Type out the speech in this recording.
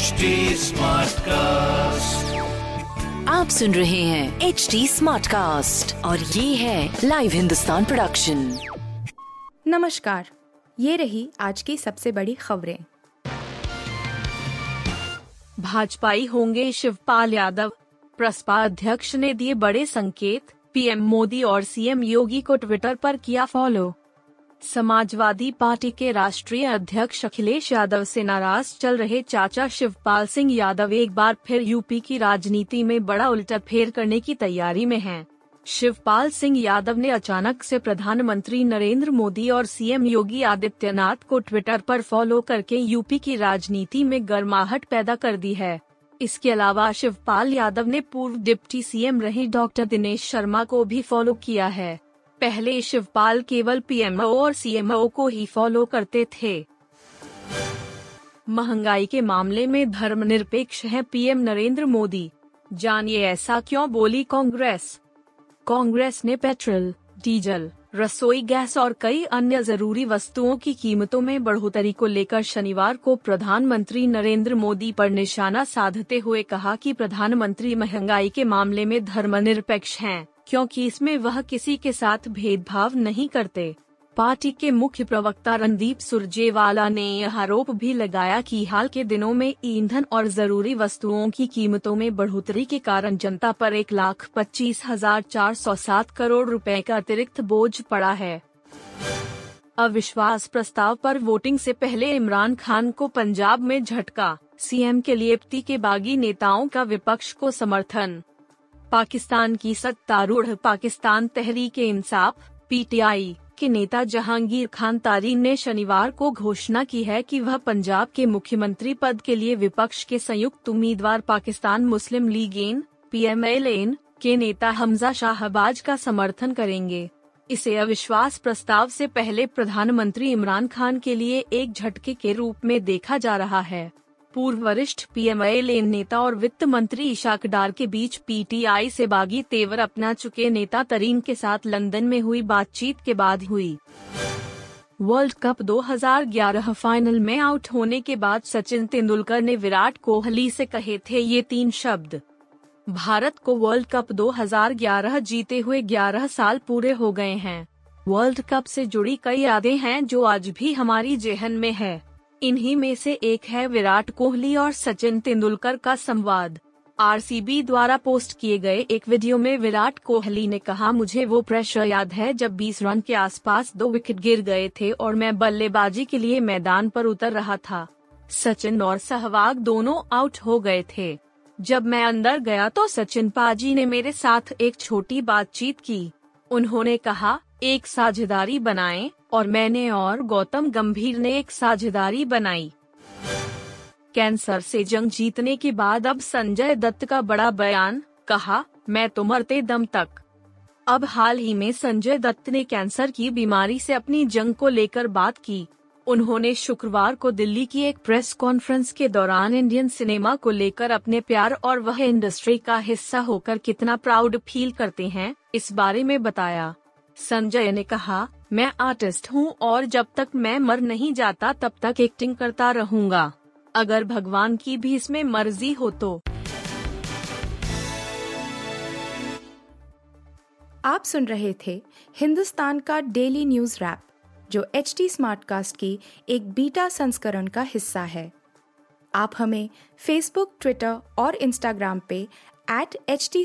HD Smartcast. आप सुन रहे हैं एच डी स्मार्ट कास्ट और ये है लाइव हिंदुस्तान प्रोडक्शन नमस्कार ये रही आज की सबसे बड़ी खबरें। भाजपाई होंगे शिवपाल यादव। प्रसपा अध्यक्ष ने दिए बड़े संकेत पीएम मोदी और सीएम योगी को ट्विटर पर किया फॉलो समाजवादी पार्टी के राष्ट्रीय अध्यक्ष अखिलेश यादव से नाराज़ चल रहे चाचा शिवपाल सिंह यादव एक बार फिर यूपी की राजनीति में बड़ा उलटफेर करने की तैयारी में हैं। शिवपाल सिंह यादव ने अचानक से प्रधानमंत्री नरेंद्र मोदी और सीएम योगी आदित्यनाथ को ट्विटर पर फॉलो करके यूपी की राजनीति में गर्माहट पैदा कर दी है इसके अलावा शिवपाल यादव ने पूर्व डिप्टी सीएम रहे डॉक्टर दिनेश शर्मा को भी फॉलो किया है पहले शिवपाल केवल पीएमओ और सीएमओ को ही फॉलो करते थे। महँगाई के मामले में धर्मनिरपेक्ष है पीएम नरेंद्र मोदी। जानिए ऐसा क्यों बोली कांग्रेस? कांग्रेस ने पेट्रोल डीजल रसोई गैस और कई अन्य ज़रूरी वस्तुओं की कीमतों में बढ़ोतरी को लेकर शनिवार को प्रधानमंत्री नरेंद्र मोदी पर निशाना साधते हुए कहा कि प्रधानमंत्री महँगाई के मामले में धर्मनिरपेक्ष हैं, क्योंकि इसमें वह किसी के साथ भेदभाव नहीं करते। पार्टी के मुख्य प्रवक्ता रणदीप सुरजेवाला ने यह आरोप भी लगाया कि हाल के दिनों में ईंधन और ज़रूरी वस्तुओं की कीमतों में बढ़ोतरी के कारण जनता पर एक लाख पच्चीस हज़ार चार सौ सात करोड़ रुपए का अतिरिक्त बोझ पड़ा है। अविश्वास प्रस्ताव पर वोटिंग से पहले इमरान खान को पंजाब में झटका, सीएम के लिए के बागी नेताओं का विपक्ष को समर्थन। पाकिस्तान की सत्तारूढ़ पाकिस्तान तहरीक इंसाफ, पीटीआई, के नेता जहांगीर खान तारी ने शनिवार को घोषणा की है कि वह पंजाब के मुख्यमंत्री पद के लिए विपक्ष के संयुक्त उम्मीदवार पाकिस्तान मुस्लिम लीग एन, पीएमएल के नेता हमजा शाहबाज का समर्थन करेंगे। इसे अविश्वास प्रस्ताव से पहले प्रधानमंत्री इमरान खान के लिए एक झटके के रूप में देखा जा रहा है। पूर्व वरिष्ठ पीएमएल नेता और वित्त मंत्री इशाक डार के बीच पीटीआई से बागी तेवर अपना चुके नेता तरीन के साथ लंदन में हुई बातचीत के बाद हुई। वर्ल्ड कप 2011 फाइनल में आउट होने के बाद सचिन तेंदुलकर ने विराट कोहली से कहे थे ये तीन शब्द। भारत को वर्ल्ड कप 2011 जीते हुए 11 साल पूरे हो गए हैं। वर्ल्ड कप से जुड़ी कई यादें हैं जो आज भी हमारी जेहन में है। इन्हीं में से एक है विराट कोहली और सचिन तेंदुलकर का संवाद। आरसीबी द्वारा पोस्ट किए गए एक वीडियो में विराट कोहली ने कहा, मुझे वो प्रेशर याद है जब 20 रन के आसपास दो विकेट गिर गए थे और मैं बल्लेबाजी के लिए मैदान पर उतर रहा था। सचिन और सहवाग दोनों आउट हो गए थे। जब मैं अंदर गया तो सचिन पाजी ने मेरे साथ एक छोटी बातचीत की। उन्होंने कहा एक साझेदारी बनाएँ और मैंने और गौतम गंभीर ने एक साझेदारी बनाई। कैंसर से जंग जीतने के बाद अब संजय दत्त का बड़ा बयान, कहा, मैं तो मरते दम तक। अब हाल ही में संजय दत्त ने कैंसर की बीमारी से अपनी जंग को लेकर बात की। उन्होंने शुक्रवार को दिल्ली की एक प्रेस कॉन्फ्रेंस के दौरान इंडियन सिनेमा को लेकर अपने प्यार और वह इंडस्ट्री का हिस्सा होकर कितना प्राउड फील करते हैं, इस बारे में बताया। संजय ने कहा, मैं आर्टिस्ट हूँ और जब तक मैं मर नहीं जाता तब तक एक्टिंग करता रहूँगा। अगर भगवान की भी इसमें मर्ज़ी हो तो। आप सुन रहे थे हिंदुस्तान का डेली न्यूज़ रैप, जो एच टी स्मार्टकास्ट की एक बीटा संस्करण का हिस्सा है। आप हमें फेसबुक ट्विटर और इंस्टाग्राम पे एट एच टी